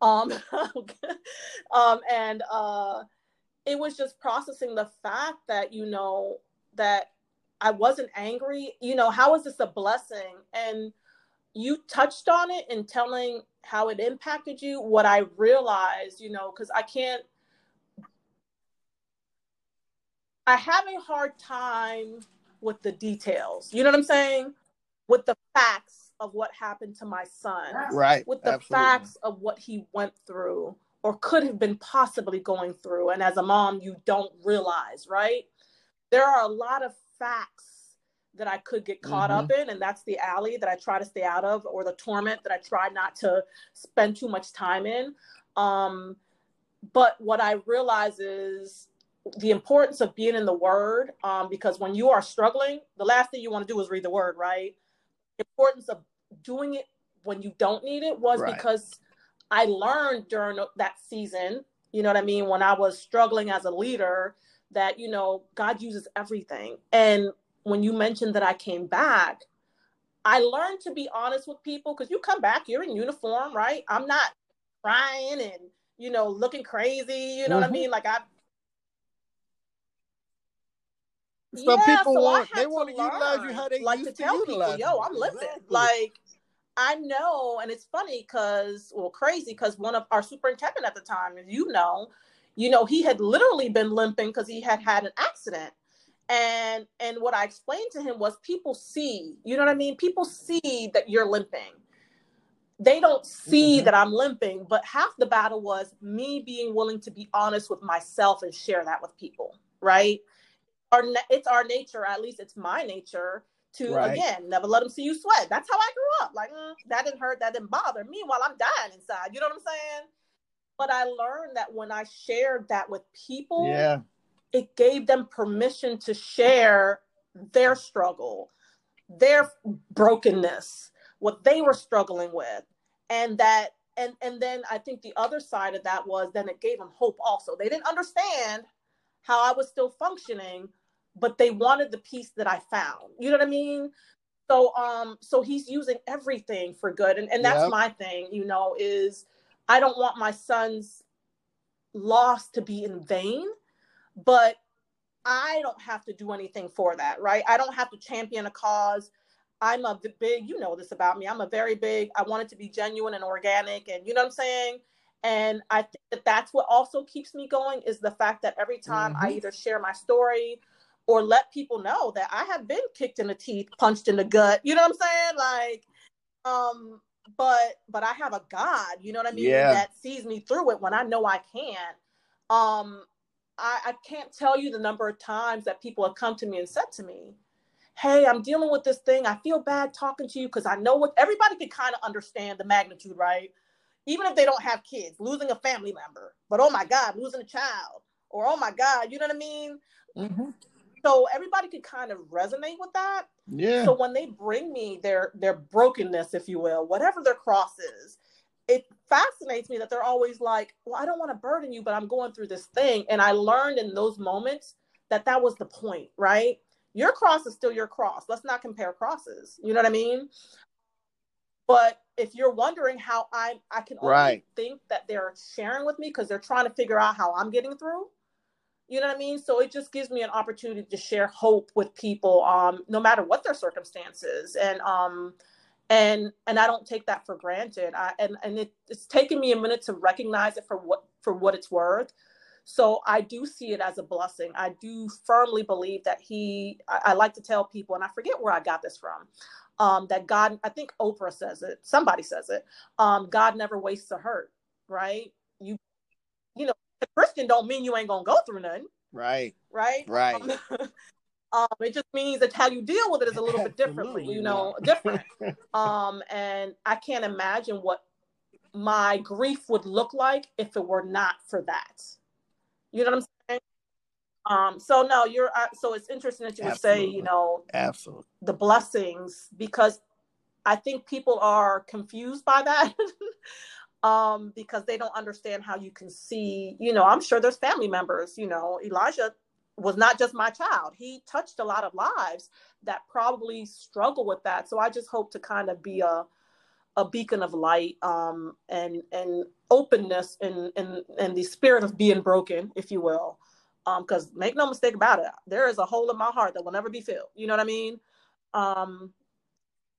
um, um, and uh, it was just processing the fact that you know that I wasn't angry. You know, how is this a blessing? And you touched on it in telling how it impacted you. What I realized, you know, because I can't. I have a hard time with the details. You know what I'm saying? with the facts of what happened to my son, Right. with the Absolutely. facts of what he went through or could have been possibly going through. And as a mom, you don't realize, right? There are a lot of facts that I could get caught Mhm. up in, and that's the alley that I try to stay out of, or the torment that I try not to spend too much time in. Um, but what I realize is the importance of being in the word, um, because when you are struggling, the last thing you want to do is read the word, right? The importance of doing it when you don't need it was Right. because I learned during that season, you know what I mean, when I was struggling as a leader, that, you know, God uses everything. And when you mentioned that I came back, I learned to be honest with people because you come back, you're in uniform, right? I'm not crying and, you know, looking crazy, you know what I Mhm. mean? Like I Some Yeah, people so want they to want to utilize you how they like used to tell utilize people, yo. I'm limping. Exactly. Like I know, and it's funny because well, crazy because one of our superintendent at the time, as you know, you know, he had literally been limping because he had had an accident. And and what I explained to him was people see, you know what I mean? People see that you're limping. They don't see Mhm. that I'm limping, but half the battle was me being willing to be honest with myself and share that with people, right? Our it's our nature, at least it's my nature to Right. again never let them see you sweat. That's how I grew up. Like mm, that didn't hurt, that didn't bother. Meanwhile, I'm dying inside. You know what I'm saying? But I learned that when I shared that with people, Yeah. It gave them permission to share their struggle, their brokenness, what they were struggling with. And that and and then I think the other side of that was then it gave them hope also. They didn't understand how I was still functioning, but they wanted the peace that I found. You know what I mean? So um so he's using everything for good and and that's Yep. my thing, you know, is I don't want my son's loss to be in vain but I don't have to do anything for that, right? I don't have to champion a cause. I'm a big, you know this about me. I'm a very big, I want it to be genuine and organic, and you know what I'm saying? And I think that that's what also keeps me going is the fact that every time I Mhm. either share my story or let people know that I have been kicked in the teeth, punched in the gut, you know what I'm saying? Like, um, but but I have a God, you know what I mean, Yeah. that sees me through it when I know I can't. Um, I, I can't tell you the number of times that people have come to me and said to me, Hey, I'm dealing with this thing. I feel bad talking to you because I know what everybody can kind of understand the magnitude, right? Even if they don't have kids, losing a family member, but oh my God, losing a child, or oh my God, you know what I mean? Mhm. So everybody could kind of resonate with that. Yeah. So when they bring me their their brokenness, if you will, whatever their cross is, it fascinates me that they're always like, "Well, I don't want to burden you, but I'm going through this thing." And I learned in those moments that that was the point, right? Your cross is still your cross. Let's not compare crosses. You know what I mean? But if you're wondering how I I can only Right. think that they're sharing with me because they're trying to figure out how I'm getting through. You know what I mean? So it just gives me an opportunity to share hope with people, um, no matter what their circumstances, and um, and and I don't take that for granted. I and and it, it's taken me a minute to recognize it for what for what it's worth. So I do see it as a blessing. I do firmly believe that he. I, I like to tell people, and I forget where I got this from. Um, that God, I think Oprah says it. Somebody says it. Um, God never wastes a hurt, right? You, you know, a Christian don't mean you ain't gonna go through nothing Right. right? Right. Um, um, it just means that how you deal with it is a little bit differently, you know, different. Um, and I can't imagine what my grief would look like if it were not for that. You know what I'm saying? Um, so no, you're uh, so it's interesting that you would say, you know, Absolutely. the blessings because I think people are confused by that. um, because they don't understand how you can see, you know, I'm sure there's family members, you know, Elijah was not just my child. He touched a lot of lives that probably struggle with that. So I just hope to kind of be a a beacon of light um, and and openness and and and the spirit of being broken, if you will. Because make no mistake about it, there is a hole in my heart that will never be filled. You know what I mean? Um,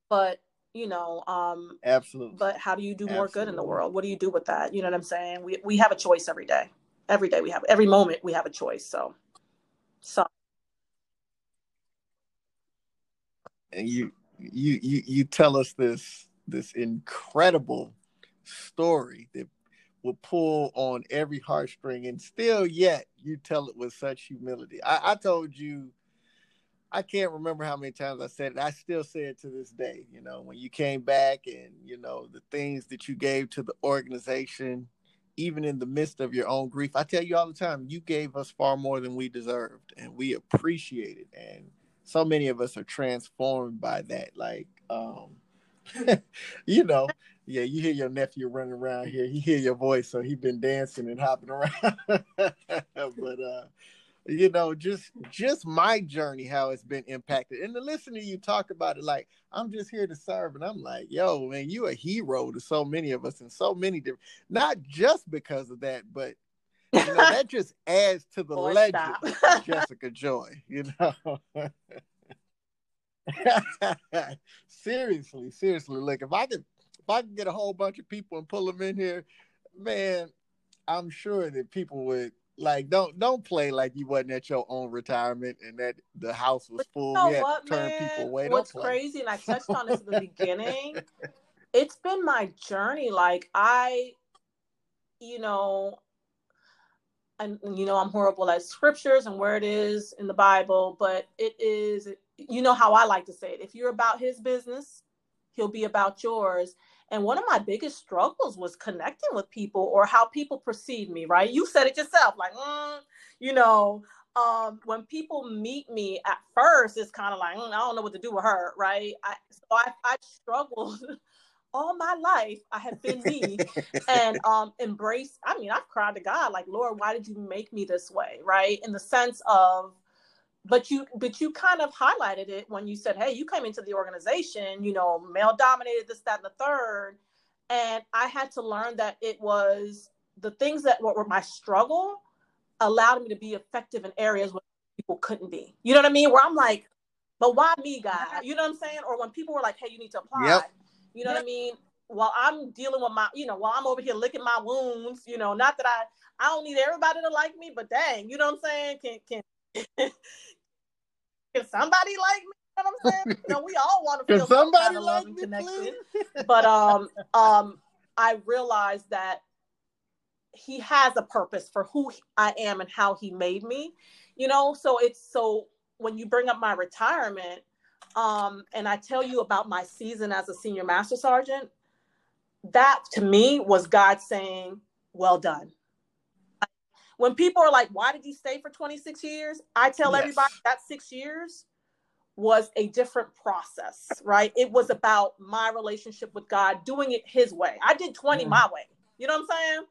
but you know, um, Absolutely. but how do you do more good in the world? What do you do with that? You know what I'm saying? We we have a choice every day. Every day we have every moment we have a choice. So, so and you you you you tell us this this incredible story that will pull on every heartstring, and still yet you tell it with such humility. I, I told you. I can't remember how many times I said it. I still say it to this day. You know, when you came back and you know the things that you gave to the organization, even in the midst of your own grief. I tell you all the time, you gave us far more than we deserved, and we appreciate it. And so many of us are transformed by that. Like, um, you know, yeah, you hear your nephew running around here. He hear your voice, so he been dancing and hopping around. but uh, you know, just just my journey, how it's been impacted. And to listen to you talk about it, like I'm just here to serve, and I'm like, yo, man, you a hero to so many of us, and so many different. Not just because of that, but you know, that just adds to the Boy, legend of Jessica Joy. You know. seriously, seriously, look, if I could, if I could get a whole bunch of people and pull them in here, man, I'm sure that people would like don't don't play like you wasn't at your own retirement and that the house was full. You know what, turn man? people away. What's crazy, and I touched on this in the beginning. It's been my journey. Like I, you know, and you know I'm horrible at scriptures and where it is in the Bible, but it is. You know how I like to say it. If you're about His business, He'll be about yours. And one of my biggest struggles was connecting with people or how people perceive me, right? You said it yourself, like, mm, you know, um, when people meet me at first, it's kind of like, mm, I don't know what to do with her, right? I, so I, I struggled all my life. I have been me and um, embrace. I mean, I've cried to God, like, Lord, why did you make me this way, right? In the sense of, but you but you kind of highlighted it when you said hey you came into the organization you know male dominated this that and the third and i had to learn that it was the things that were, were my struggle allowed me to be effective in areas where people couldn't be. You know what i mean? Where i'm like but why me guy you know what i'm saying? Or when people were like hey you need to apply yep. you know what i mean? While i'm dealing with my you know while i'm over here licking my wounds you know not that i i don't need everybody to like me but dang you know what i'm saying? Can can can somebody like me? You know what I'm saying? you know, we all want to feel somebody kind of like and connection. but um um I realized that he has a purpose for who I am and how he made me. You know, so it's so when you bring up my retirement, um, and I tell you about my season as a senior master sergeant, that to me was God saying, Well done when people are like, why did you stay for 26 years? I tell yes. everybody that six years was a different process, right? It was about my relationship with God, doing it his way. I did 20 mm. my way. You know what I'm saying?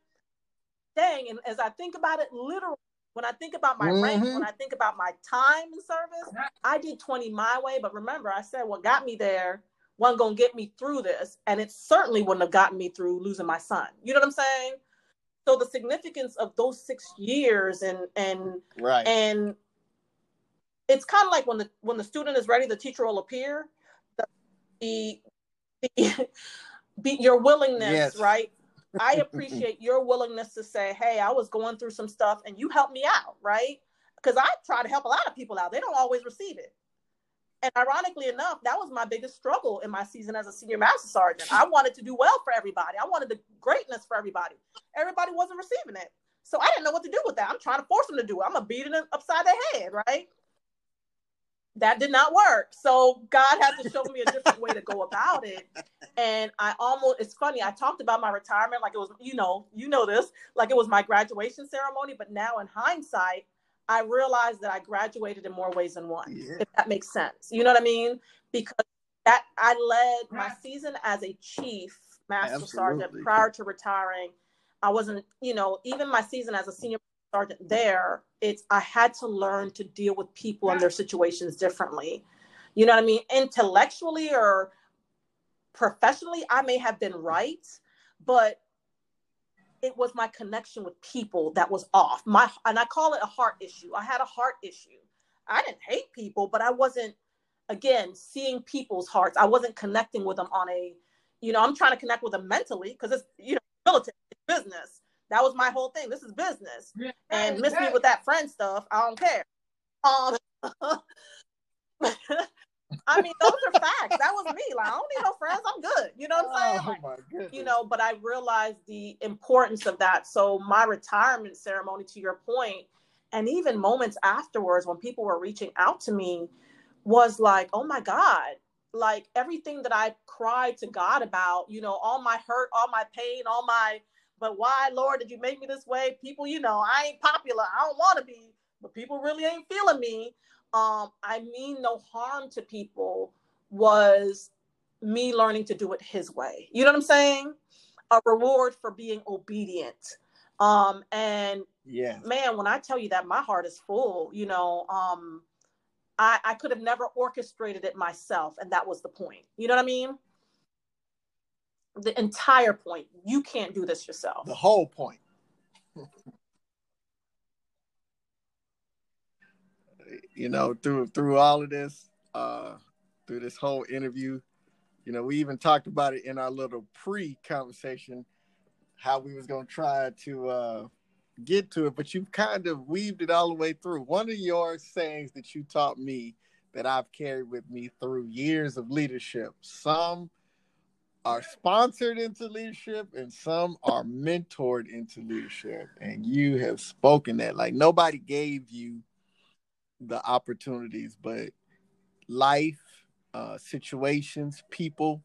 Dang. And as I think about it, literally, when I think about my mm-hmm. rank, when I think about my time in service, I did 20 my way. But remember, I said what got me there wasn't going to get me through this. And it certainly wouldn't have gotten me through losing my son. You know what I'm saying? So the significance of those six years and and right. and it's kind of like when the when the student is ready the teacher will appear. The the, the be your willingness yes. right? I appreciate your willingness to say hey i was going through some stuff and you helped me out right? Because i try to help a lot of people out. They don't always receive it and ironically enough, that was my biggest struggle in my season as a senior master sergeant. I wanted to do well for everybody. I wanted the greatness for everybody. Everybody wasn't receiving it. So I didn't know what to do with that. I'm trying to force them to do it. I'm to beat it upside their head, right? That did not work. So God had to show me a different way to go about it. And I almost, it's funny, I talked about my retirement like it was, you know, you know this, like it was my graduation ceremony. But now in hindsight, I realized that I graduated in more ways than one, yeah. if that makes sense. You know what I mean? Because that I led my season as a chief master Absolutely. sergeant prior to retiring. I wasn't, you know, even my season as a senior sergeant there, it's I had to learn to deal with people and their situations differently. You know what I mean? Intellectually or professionally, I may have been right, but it was my connection with people that was off. My and I call it a heart issue. I had a heart issue. I didn't hate people, but I wasn't again seeing people's hearts. I wasn't connecting with them on a, you know, I'm trying to connect with them mentally because it's you know military business. That was my whole thing. This is business. Yeah, and miss me with that friend stuff. I don't care. Um, I mean, those are facts. That was me. Like, I don't need no friends. I'm good. You know what I'm saying? Oh Like, you know, but I realized the importance of that. So my retirement ceremony, to your point, and even moments afterwards when people were reaching out to me, was like, oh my God, like everything that I cried to God about, you know, all my hurt, all my pain, all my, but why, Lord, did you make me this way? People, you know, I ain't popular. I don't want to be, but people really ain't feeling me. Um, I mean no harm to people was me learning to do it his way. You know what I'm saying? A reward for being obedient. Um, and yes. man, when I tell you that my heart is full, you know, um, I, I could have never orchestrated it myself. And that was the point. You know what I mean? The entire point. You can't do this yourself. The whole point. you know, through through all of this, uh, through this whole interview, you know, we even talked about it in our little pre-conversation, how we was gonna try to uh get to it, but you've kind of weaved it all the way through. One of your sayings that you taught me that I've carried with me through years of leadership. Some are sponsored into leadership and some are mentored into leadership. And you have spoken that like nobody gave you the opportunities, but life, uh, situations, people,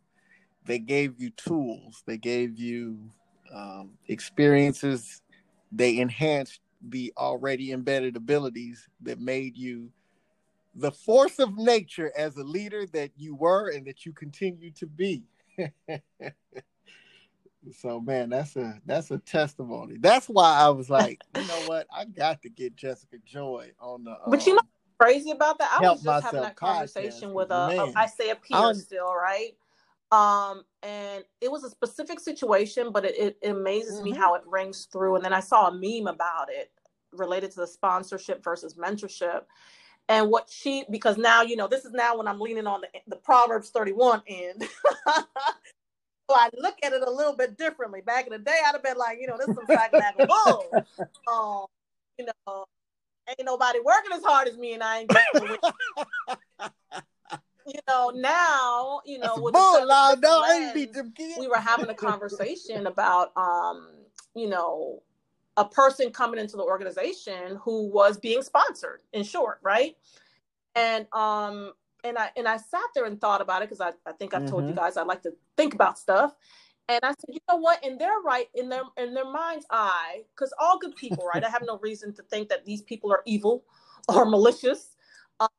they gave you tools, they gave you um, experiences, they enhanced the already embedded abilities that made you the force of nature as a leader that you were and that you continue to be. so man, that's a that's a testimony. That's why I was like, you know what, I got to get Jessica Joy on the. But you know, um, what's crazy about that. I was just having that conversation podcast, with a, a man. I say a peer I'm- still, right? Um, and it was a specific situation, but it, it, it amazes me Mhm. how it rings through. And then I saw a meme about it related to the sponsorship versus mentorship. And what she, because now, you know, this is now when I'm leaning on the, the Proverbs 31 end. I look at it a little bit differently. Back in the day, I'd have been like, you know, this is some sack bull. Um, you know, ain't nobody working as hard as me, and I ain't getting you know, now, you know, with bull, No, lens, beat them kids. we were having a conversation about, um, you know, a person coming into the organization who was being sponsored, in short, right? And um, and I and I sat there and thought about it because I, I think I've told you Mhm. guys I like to think about stuff. And I said, you know what? In their right, in their in their mind's eye, because all good people, right? I have no reason to think that these people are evil or malicious. Um,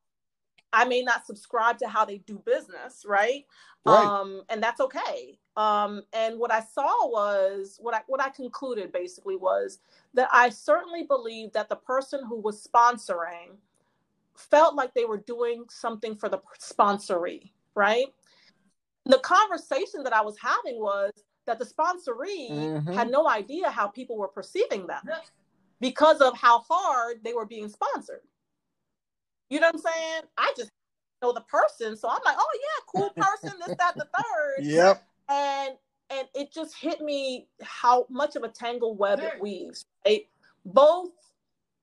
I may not subscribe to how they do business, right? Right. Um, and that's okay. Um, and what I saw was what I what I concluded basically was that I certainly believe that the person who was sponsoring felt like they were doing something for the sponsoree, right? The conversation that I was having was that the sponsoree Mhm. had no idea how people were perceiving them because of how hard they were being sponsored. You know what I'm saying? I just know the person, so I'm like, oh yeah, cool person, this, that, the third Yep. and and it just hit me how much of a tangled web it weaves right both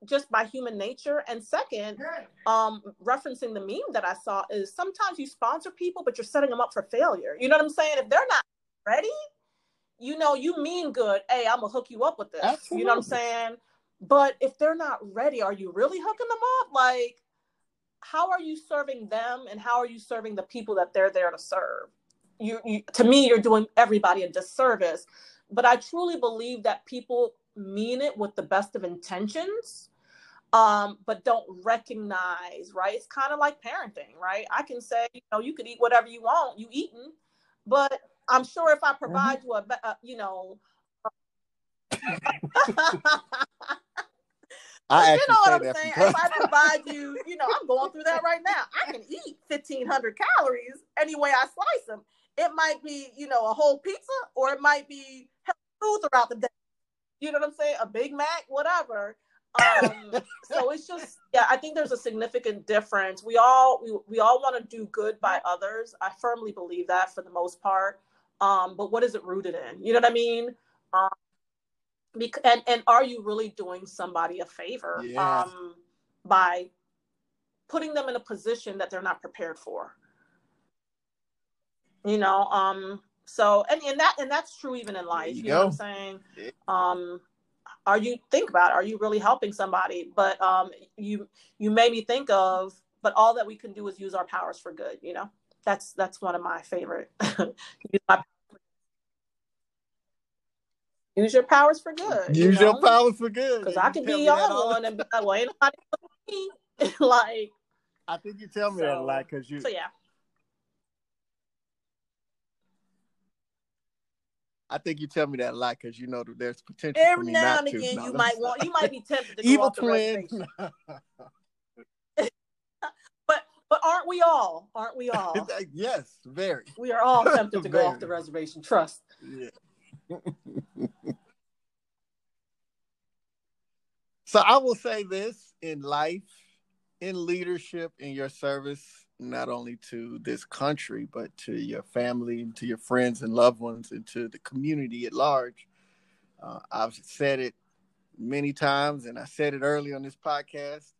just by human nature. And second um referencing the meme that i saw is sometimes you sponsor people but you're setting them up for failure. You know what i'm saying? If they're not ready you know you mean good. Hey i'm gonna hook you up with this. You know what i'm saying? But if they're not ready are you really hooking them up? Like how are you serving them and how are you serving the people that they're there to serve? You, you to me you're doing everybody a disservice. But i truly believe that people mean it with the best of intentions um, but don't recognize right it's kind of like parenting right i can say you know you could eat whatever you want you eating but i'm sure if i provide you a, a you know I you know what I'm saying? If I provide you, you know, I'm going through that right now. I can eat 1,500 calories any way I slice them. It might be, you know, a whole pizza or it might be healthy food throughout the day. You know what I'm saying? A Big Mac, whatever. Um, so it's just, yeah, I think there's a significant difference. We all, we, we all want to do good by others. I firmly believe that for the most part. Um, but what is it rooted in? You know what I mean? Um, bec- and and are you really doing somebody a favor Yeah. um, by putting them in a position that they're not prepared for You know, um, so and, and that and that's true even in life. you You, know what I'm saying? Um, are you think about it, are you really helping somebody? But um, you you made me think of, but all that we can do is use our powers for good. You know, that's that's one of my favorite. use, your powers for good. Use you your powers for good. Because I could be me that on all one and be like, well, ain't nobody me. like, I think you tell me that a lot because you. so yeah. I think you tell me that a lot because you know that there's potential for Every me now not and again, No, you that's- might want, you might be tempted to go evil off the twin. But but aren't we all? Aren't we all? yes, very. We are all tempted to go off the reservation. Trust. Yeah. so I will say this in life, in leadership, in your service, not only to this country, but to your family, and to your friends and loved ones, and to the community at large. Uh, I've said it many times, and I said it early on this podcast.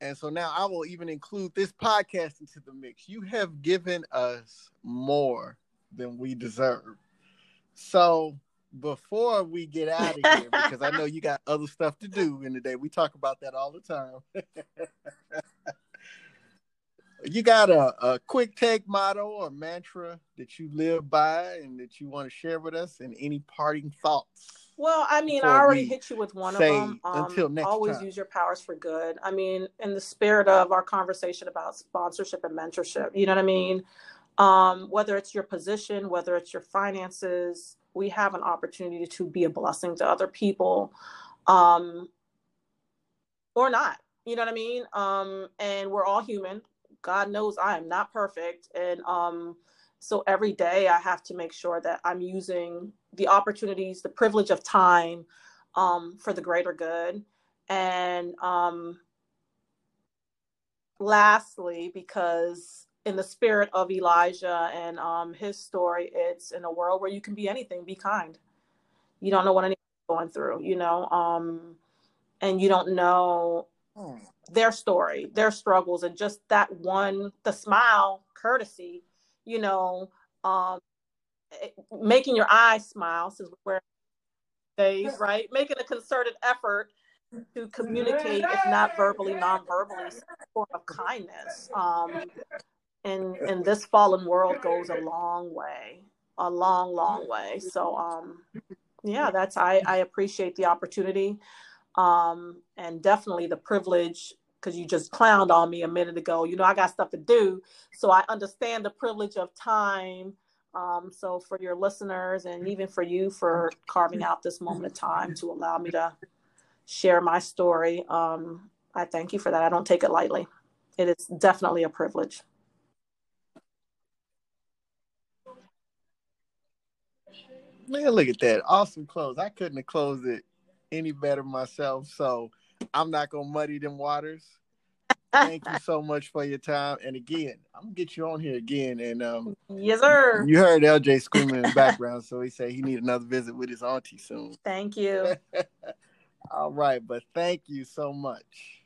And so now I will even include this podcast into the mix. You have given us more than we deserve. So before we get out of here, because I know you got other stuff to do in the day, we talk about that all the time. you got a, a quick take motto or mantra that you live by and that you want to share with us, and any parting thoughts? Well, I mean, I already hit you with one of them. Um, until next always time. use your powers for good. I mean, in the spirit of our conversation about sponsorship and mentorship, you know what I mean? Um, whether it's your position, whether it's your finances, we have an opportunity to be a blessing to other people, um, or not. You know what I mean? Um, and we're all human. God knows I am not perfect, and um, so every day I have to make sure that I'm using the opportunities, the privilege of time um, for the greater good. And um, lastly, because in the spirit of Elijah and um, his story, it's in a world where you can be anything, be kind. You don't know what anyone's going through, you know, um, and you don't know Hmm. their story, their struggles, and just that one, the smile, courtesy, you know, um, making your eyes smile since we're days, right? Making a concerted effort to communicate, if not verbally, non-verbally, some form of kindness. Um, in in this fallen world goes a long way, a long, long way. So, um, yeah, that's I I appreciate the opportunity, um, and definitely the privilege because you just clowned on me a minute ago. You know, I got stuff to do, so I understand the privilege of time. Um, so for your listeners and even for you for carving out this moment of time to allow me to share my story, um, I thank you for that. I don't take it lightly. It is definitely a privilege. Man, look at that. Awesome close. I couldn't have closed it any better myself. So I'm not gonna muddy them waters. Thank you so much for your time. And again, I'm gonna get you on here again. And um Yes, sir. you heard LJ screaming in the background, so he said he need another visit with his auntie soon. Thank you. All right, but thank you so much.